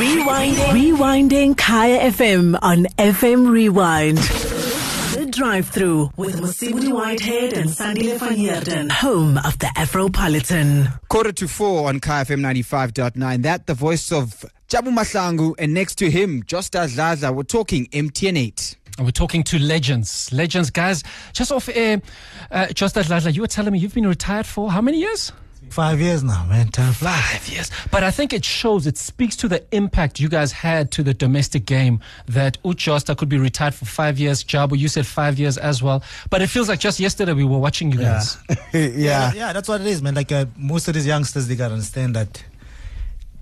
Rewinding. Rewinding Kaya FM on FM Rewind. The drive through with Musibudi Whitehead and Sandile Van Heerden, home of the Afropolitan. Quarter to four on Kaya FM 95.9. That the voice of Jabu Mahlangu and next to him, Josta Dladla. We're talking MTN8. And We're talking to legends. Legends, guys. Just off air, uh, just that, you were telling me you've been retired for how many years? Five years now, man. Time flies. Five years. But I think it shows, it speaks to the impact you guys had to the domestic game that UJosta could be retired for five years. Jabu, you said five years as well. But it feels like just yesterday we were watching you guys. yeah, yeah, yeah. that's what it is, man. Like uh, most of these youngsters, they gotta understand that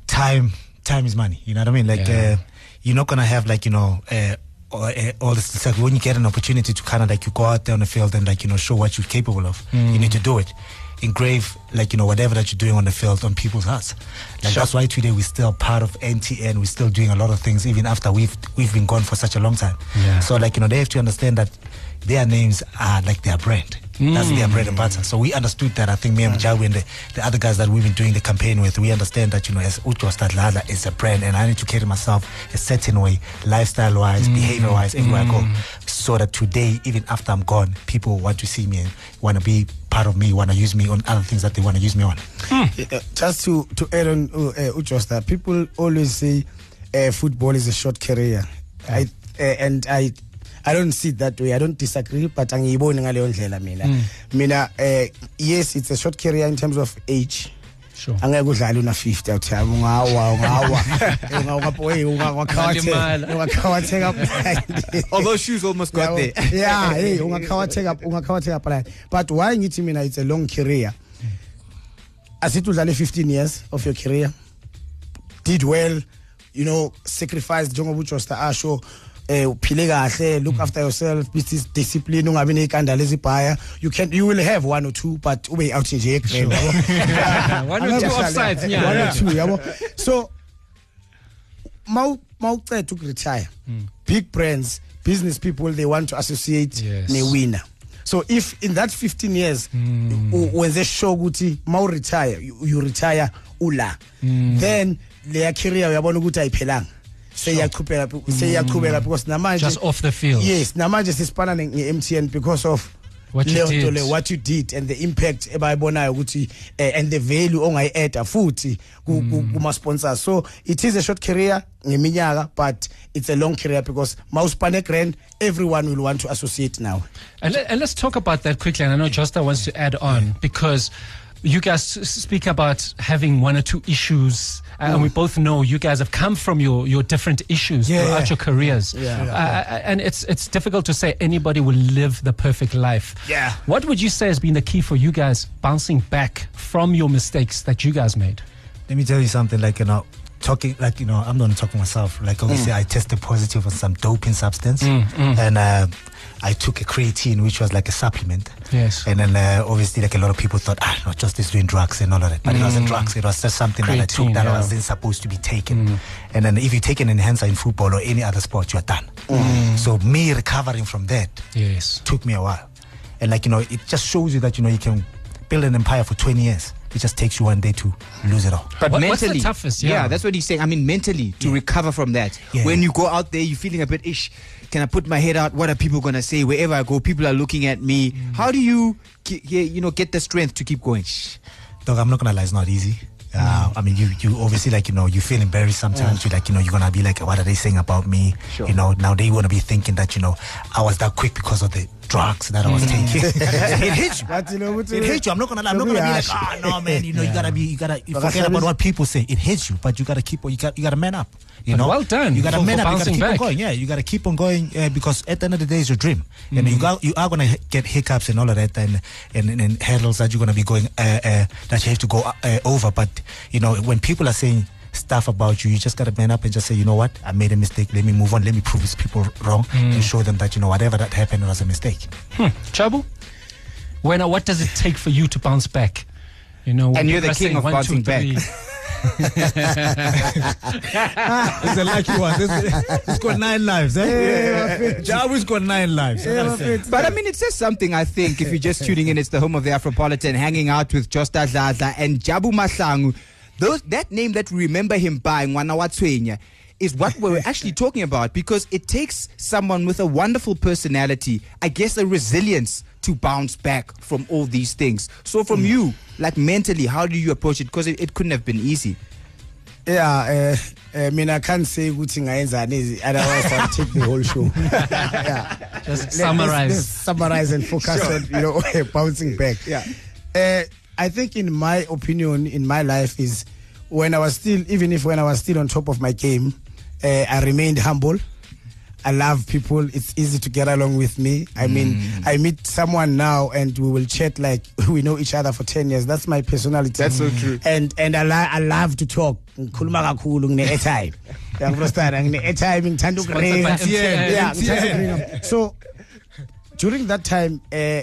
time, time is money. You know what I mean? Like Yeah. uh, you're not gonna have like you know. Uh, all, uh, all this it's like when you get an opportunity to kind of like you go out there on the field and like you know show what you're capable of you need to do it engrave like you know whatever that you're doing on the field on people's hearts. Like Sure. that's why today we're still part of MTN we're still doing a lot of things even after we've we've been gone for such a long time. Yeah. so like you know they have to understand that their names are like their brand. Mm. that's their bread and butter. So we understood that. I think me and Jawi and the, the other guys that we've been doing the campaign with we understand that you know as UJosta Dladla is a brand and I need to carry myself a certain way lifestyle wise behavior wise everywhere I go. So that today even after I'm gone people want to see me and want to be part of me want to use me on other things that they want to use me on Uh, just to to add on uh, uh, Ujosta, people always say uh, football is a short career. I uh, and I I don't see it that way. I don't disagree, but angiyiboni ngaleyo ndlela mina. Mina uh, yes, it's a short career in terms of age. Sure. angeke udlale una 50 awuthi hayi ungawa ungawa ungakapho hey Ungalimala. ungakhawatheka ungakhawatheka Although shoes almost got there. yeah hey ungakhawatheka ungakhawatheka phala but why ngithi mina it's a long career asithi udlale 15 years of your career did well you know sacrificed njengoba uJosta asho eh uphile kahle look mm. after yourself be dis- discipline ungabi nezikandala ezibhaya. You can you will have one or two but ube out nje egrade One or two offsides, yeah. one or two yabo? So mawuceda ukuretire mm. big brands business people they want to associate Yes. ne winner so if in that 15 years mm. u- wenze sure ukuthi mawu retire you, you retire ula. Then leya career uyabona ukuthi ayiphelanga seyiyaqhubeka seyiyaqhubeka because namanje Just off the field. yes namanje sisipana nge-MTN because of What you leyo nto did. le what you did and the impact ebayibonayo ukuthi eh, and the value ongayi-adda futhi ku- kuma-sponsors so it is a short career ngeminyaka but it's a long career because mawusipane grand everyone will want to associate now And, let, and let's talk about that quickly. And I know Josta wants to add on because you guys speak about having one or two issues, uh, and we both know you guys have come from your, your different issues Yeah, throughout yeah. your careers. Yeah. Uh, and it's it's difficult to say anybody will live the perfect life. Yeah. What would you say has been the key for you guys bouncing back from your mistakes that you guys made? let me tell you something like you know talking like you know i'm not talking myself. Like obviously i tested positive on some doping substance. And uh, i took a creatine which was like a supplement. Yes. and then uh, obviously like a lot of people thought ah not just this doing drugs and all of that but it wasn't drugs. It was just something that i took that yeah. wasn't supposed to be taken and then if you take an enhancer in football or any other sport you're done. So me recovering from that Yes. took me a while. And like, you know, it just shows you that, you know, you can build an empire for 20 years. It just takes you one day to lose it all. But What- what's the mentally, toughest? Yeah. that's what he's saying. I mean, mentally to recover from that. Yeah. When you go out there, you're feeling a bit ish. Can I put my head out? What are people gonna say? Wherever I go, people are looking at me. How do you, ge- ge- you know, get the strength to keep going? Dog, I'm not gonna lie, it's not easy. Uh, I mean, you, you obviously like, you know, you feel embarrassed sometimes. You like, you know, you're gonna be like, what are they saying about me? You know, now they wanna be thinking that, you know, I was that quick because of the drugs that I was taking. it hits you. But you know what- It hits you. I'm not gonna lie. I'm not gonna be like, oh no, man. You know, you gotta be, you gotta you forget about what people say. It hits you, but you gotta keep, you got, you gotta man up. You But know, well done You gotta for- man for up. You gotta keep back. on going. Yeah, you gotta keep on going uh, because at the end of the day, it's your dream. You know, you got, you are gonna get hiccups and all of that, and and, and, and hurdles that you're gonna be going uh, uh, that you have to go uh, over. But you know, when people are saying stuff about you, you just gotta man up and just say, you know what, I made a mistake. Let me move on. Let me prove these people wrong and show them that you know whatever that happened was a mistake. Jabu, when what does it take for you to bounce back? You know, when And you're people the king of one, bouncing two, back. three. It's a lucky one. It's got nine lives. Eh? Jawi's got nine lives. But I mean, it says something, I think, if you're just tuning in. It's the home of the Afropolitan, hanging out with Josta Dladla and Jabu Mahlangu. Those that name that we remember him by, Ngwana wa is what we're actually talking about because it takes someone with a wonderful personality, I guess a resilience to bounce back from all these things. So from you, like mentally, how do you approach it? Because it, it couldn't have been easy. yeah uh, mean, I can't say ukuthi ngayenzani otherwise I'll take the whole show yeah Just Let- summarize. let's, let's summarize and focus on you know bouncing back Yeah. uh, I think in my opinion in my life is when I was still even if when I was still on top of my game uh, I remained humble I love people. It's easy to get along with me. I mean, I meet someone now and we will chat like we know each other for 10 years. That's my personality. That's so true. And and I, li- I love to talk. Ngikhuluma kakhulu ngine airtime. Uyangifrustata ngine airtime ngithanda Sponsored by ukuringa. Yeah, ngithanda ukuringa. So during that time uh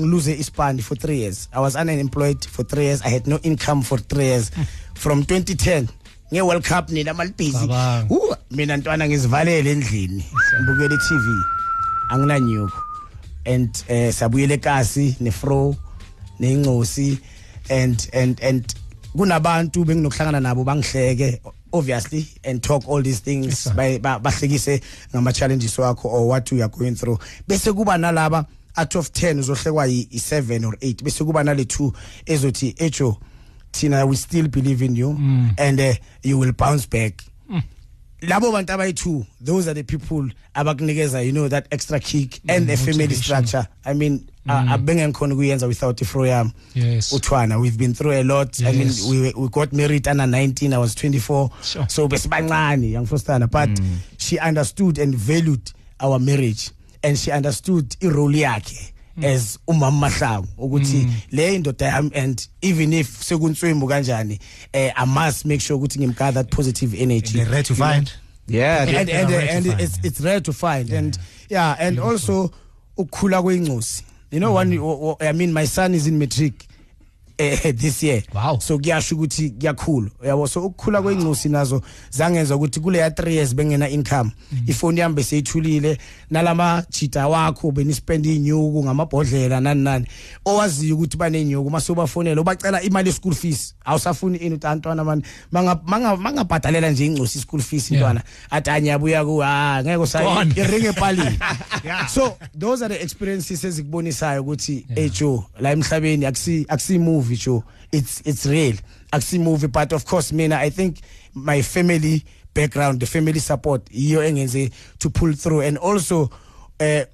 ngiluze ispandi for 3 years. I was unemployed for 3 years. I had no income for 3 years. From 2010 nge World Cup nina malibhizi. Cabanga. Uh, mina ntwana ngizivalele endlini ngibukele iTV anginanyuko and eh sabuyele kasi nefro nencosi and and and kunabantu benginokuhlangana nabo bangihleke obviously and talk all these things bay- ba- bahlekise ngama challenges wakho or what you are going through bese kuba nalaba out of 10 uzohlekwa yi7 or 8 bese kuba nale 2 ezothi ejo thina we still believe in you and uh, you will bounce back. Labo bantu abayi-two those are the people abakunikeza you know that extra kick and the family structure. I mean mm. abengengikhona ukuyenza without ifro yami Yes. uthwana we've been through a lot. Yes. i mean we, we got married under 19 i was 24 Sure. so besibancane yangifostana but she understood and valued our marriage and she understood irole yakhe mm. as umama mahlangu ukuthi mm. le indoda yami and even if sekunswembu kanjani eh, i must make sure ukuthi ngimgather that positive energy. They're rare to find. Yeah. and They're and, and it's it's rare to find. and yeah and also ukukhula kweincosi you know one i mean my son is in matric eh, this year. Wow. so kuyasho ukuthi kuyakhula. Yabo so ukukhula kweincosi nazo zangenza ukuthi kule ya 3 years bengena income. Ifoni yami beseyithulile nalama jita wakho benispend inyuku ngamabhodlela nani nani. Owaziyo ukuthi banenyuku mase ubafonela ubacela imali ye school fees. Awusafuni ini utantwana man manga manga mangabhadalela nje incosi school fees Yeah. intwana athi anyabuya ku ah ngeke usayi iringe epalini. So those are the experiences ezikubonisayo ukuthi hey Joe la emhlabeni akusi akusi movie Joe it's it's real. Akusi movie but of course mina i think my family background the family support to pull through. And also uh,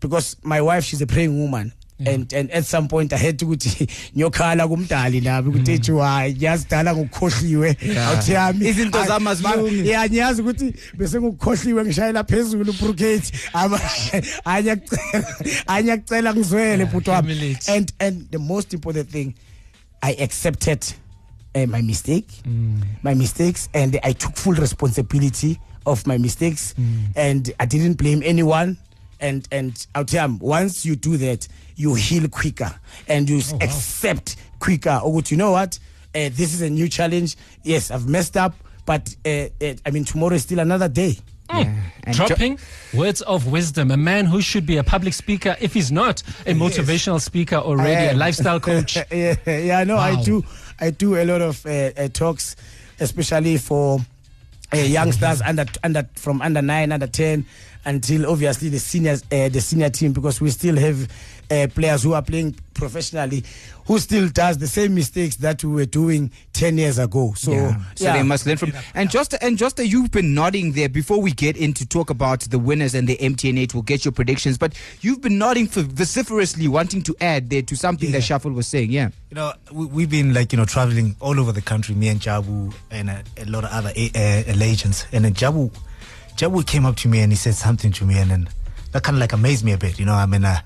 because my wife she's a praying woman and and at some point i had to ukuthi nyokhala kumdali nabi ukuthi ethi hayi ngiyazidala ngokukhohliwe. Awuthi yami Izinto zami azilungi. yeah ngiyazi ukuthi bese ngukhohliwe ngishayela phezulu brigade anyakucela ngizwele bhuti wami. and and the most important thing i accepted uh, my mistake my mistakes and i took full responsibility of my mistakes and i didn't blame anyone. And and here once you do that you heal quicker and you s accept quicker. Ukuthi you know what? Uh, this is a new challenge. Yes i've messed up but uh, uh, i mean tomorrow is still another day And Jo- Dropping words of wisdom. A man who should be a public speaker, if he's not a motivational speaker already, a lifestyle coach. yeah, yeah, no, I do. I do a lot of uh, uh, talks, especially for uh, youngsters under under from under nine, under ten, until obviously the seniors, uh, the senior team, because we still have uh, players who are playing professionally, who still does the same mistakes that we were doing ten years ago. So, Yeah. So yeah. they must learn from. And just and just you've been nodding there before we get into talk about the winners and the MTN8. We'll get your predictions, but you've been nodding for vociferously, wanting to add there to something that Shuffle was saying. Yeah. You know, we, we've been like, you know, traveling all over the country, me and Jabu and a, a lot of other uh, uh, legends. And then Jabu, Jabu came up to me and he said something to me and then that kind of like amazed me a bit. You know, I mean, uh,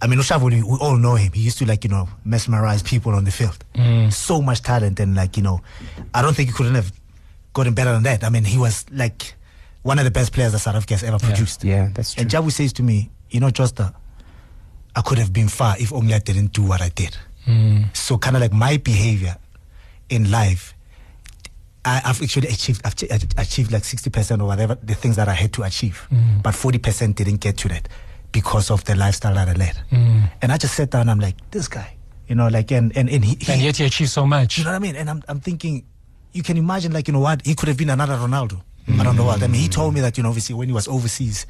I mean, Ushavu, we, we all know him. He used to like, you know, mesmerize people on the field. Mm. So much talent and like, you know, I don't think he couldn't have gotten better than that. I mean, he was like one of the best players that South Africa has ever produced. Yeah, that's true. And Jabu says to me, you know, Josta, I could have been far if only I didn't do what I did. Mm. So kind of like my behavior in life, I, I've actually achieved, I've ch- achieved like 60% or whatever the things that I had to achieve. Mm. But 40% didn't get to that because of the lifestyle that I led. Mm. And I just sat down, I'm like, this guy, You know, like and and, and he, he And yet he achieved so much. you know what I mean? And I'm, I'm thinking, you can imagine, like, you know what? He could have been another Ronaldo around the world. I mean, he mm. told me that, you know, obviously, when he was overseas,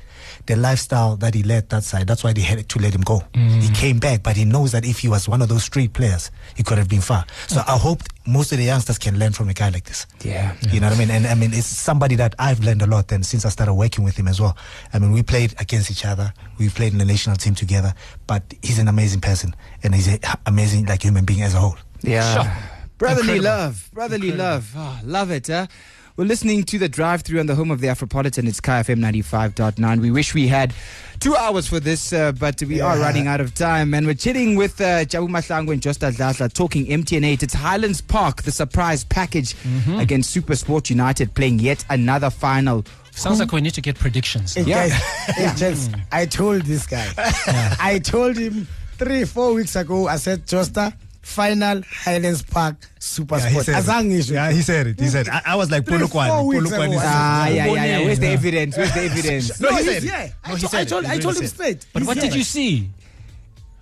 the lifestyle that he led that side, that's why they had to let him go. He mm. came back, but he knows that if he was one of those street players, he could have been far. So mm. I hope most of the youngsters can learn from a guy like this. Yeah. You know what I mean? And I mean, it's somebody that I've learned a lot and since I started working with him as well. I mean, we played against each other. We played in the national team together, but he's an amazing person and he's an amazing, like, human being as a whole. Yeah. Sure. Brotherly Incredible. love. Brotherly love. Oh, love it, huh? We're listening to the drive through on the home of the Afropolitan. It's KFM 95.9. We wish we had two hours for this, uh, but we are running out of time. And we're chilling with uh, Jabu Mahlangu and Josta Dladla talking MTN8. It's Highlands Park, the surprise package against Super Sport United, playing yet another final. Sounds like we need to get predictions. Hey, Yeah. guys, hey, gents, I told this guy. I told him three, four weeks ago. I said, Josta, final Highlands Park Super Yeah, he Sport. said it. Yeah, he said it. He said, I, I was like, Three, Polokwane. four weeks Polokwane ago, Ah, yeah, yeah, yeah. Where's the evidence? Where's the evidence? No, he said it. No, I, he told- said I told, I told him said straight. But He's what here. did you see?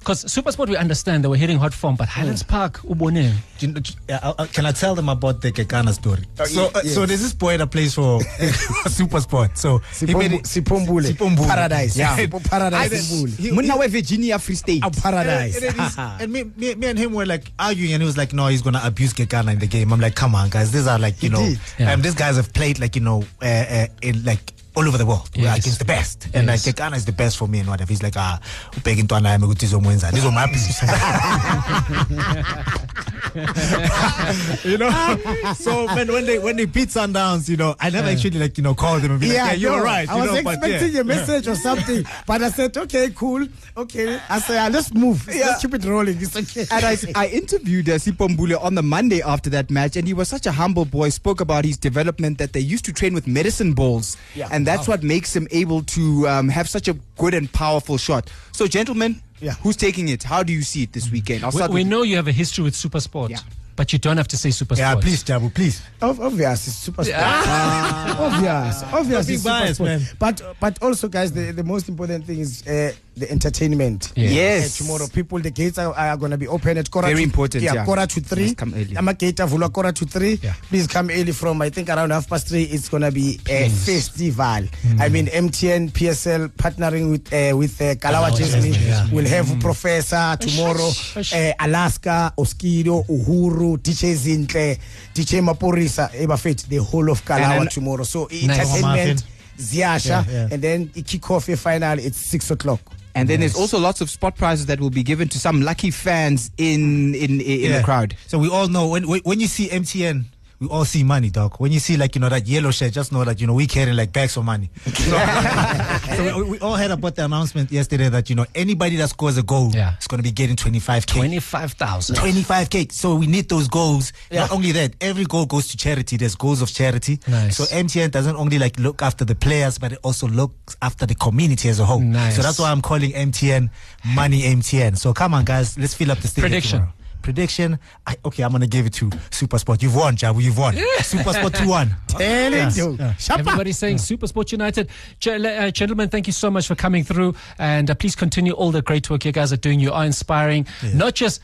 Because Supersport, we understand they were hitting hot form, but Highlands Park, ubone. Do you know- yeah, can I tell them about the Kekana story? so, uh, yes. so there's this boy that plays for Super Sport. So he made Sipombu- it- Sipombule. Sipombule. Paradise. Yeah. Sipo- Paradise. I- Sipombule. he- Munna we Virginia Free State. Ah, Paradise. And, and, he's- and me, me, me and him were like arguing, and he was like, "No, he's gonna abuse Kekana in the game." I'm like, "Come on, guys, these are like you He know, did. Yeah. um, these guys have played like you know, uh, uh, in like." All over the world, we're against the best, and like Yes. Kekana is the best for me, and whatever. He's like, ah, ubheka intwana yami ukuthi izomwenza. These are my you know. so man, when they when they beat Sundowns, you know, I never actually like you know called them and be like, yeah, you're no, right. I you was know, but expecting yeah. a message or something, but I said, okay, cool, okay. I said, ah, let's move. Let's keep it rolling. It's okay. And I, I interviewed uh, Sipombule on the Monday after that match, and he was such a humble boy. Spoke about his development that they used to train with medicine balls, Yeah. And that's what makes him able to um, have such a good and powerful shot. So, gentlemen, Yeah. who's taking it? How do you see it this weekend? I'll We, start we with know you have a history with Supersport, Yeah. but you don't have to say Supersport. yeah, please, Jabu, please. Ob- obvious, it's super sport. obvious, obvious, Don't it's super biased, sport. man. But but also, guys, the, the most important thing is uh, the entertainment. Yeah. Yes. Uh, tomorrow, people, the gates are, are going to be open at quarter Very to, important, yeah. quarter to three. Must come early. I'm a gate avulwa quarter to three. Yeah. Please come early from I think around half past three. It's going to be a festival. I mean, MTN PSL partnering with uh, with uh, Kalawa Kalawa Jazmee. Disney, yeah. We'll have Professor tomorrow. Eish. Uh, Alaska, Oskido, Uhuru, DJ Zinhle, DJ Maphorisa, Ebafet, the whole of Kalawa And- tomorrow. So Nice. entertainment, Ziasha, Yeah, yeah. and then the kick-off your final. It's six o'clock. And then there's also lots of spot prizes that will be given to some lucky fans in in in Yeah. the crowd. So we all know when when, when you see MTN, we all see money, dog. When you see like you know that yellow shirt, just know that you know we carrying like bags of money. So, so we, we all heard about the announcement yesterday that you know anybody that scores a goal Yeah. is going to be getting 25k. 25,000. 25k. So we need those goals. Not only that, every goal goes to charity. There's goals of charity. Nice. So MTN doesn't only like look after the players, but it also looks after the community as a whole. Nice. So that's why I'm calling MTN Money MTN. So come on, guys, let's fill up the stadium. Prediction. tomorrow. Prediction. I, okay, I'm gonna give it to Supersport. You've won, Jabu. You've won. Supersport two one. Tell it, yo. Shapa. Everybody's saying Supersport United. Ge- uh, gentlemen, thank you so much for coming through. And uh, please continue all the great work you guys are doing. You are inspiring, not just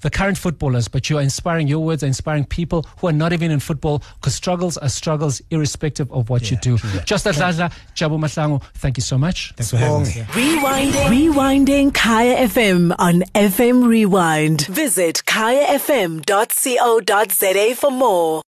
the current footballers, but you are inspiring, your words are inspiring people who are not even in football because struggles are struggles irrespective of what you do. Josta Dladla, Jabu Mahlangu, thank you so much. Thanks for having us. Rewinding. Rewinding Kaya FM on FM Rewind. Visit kayafm.co.za for more.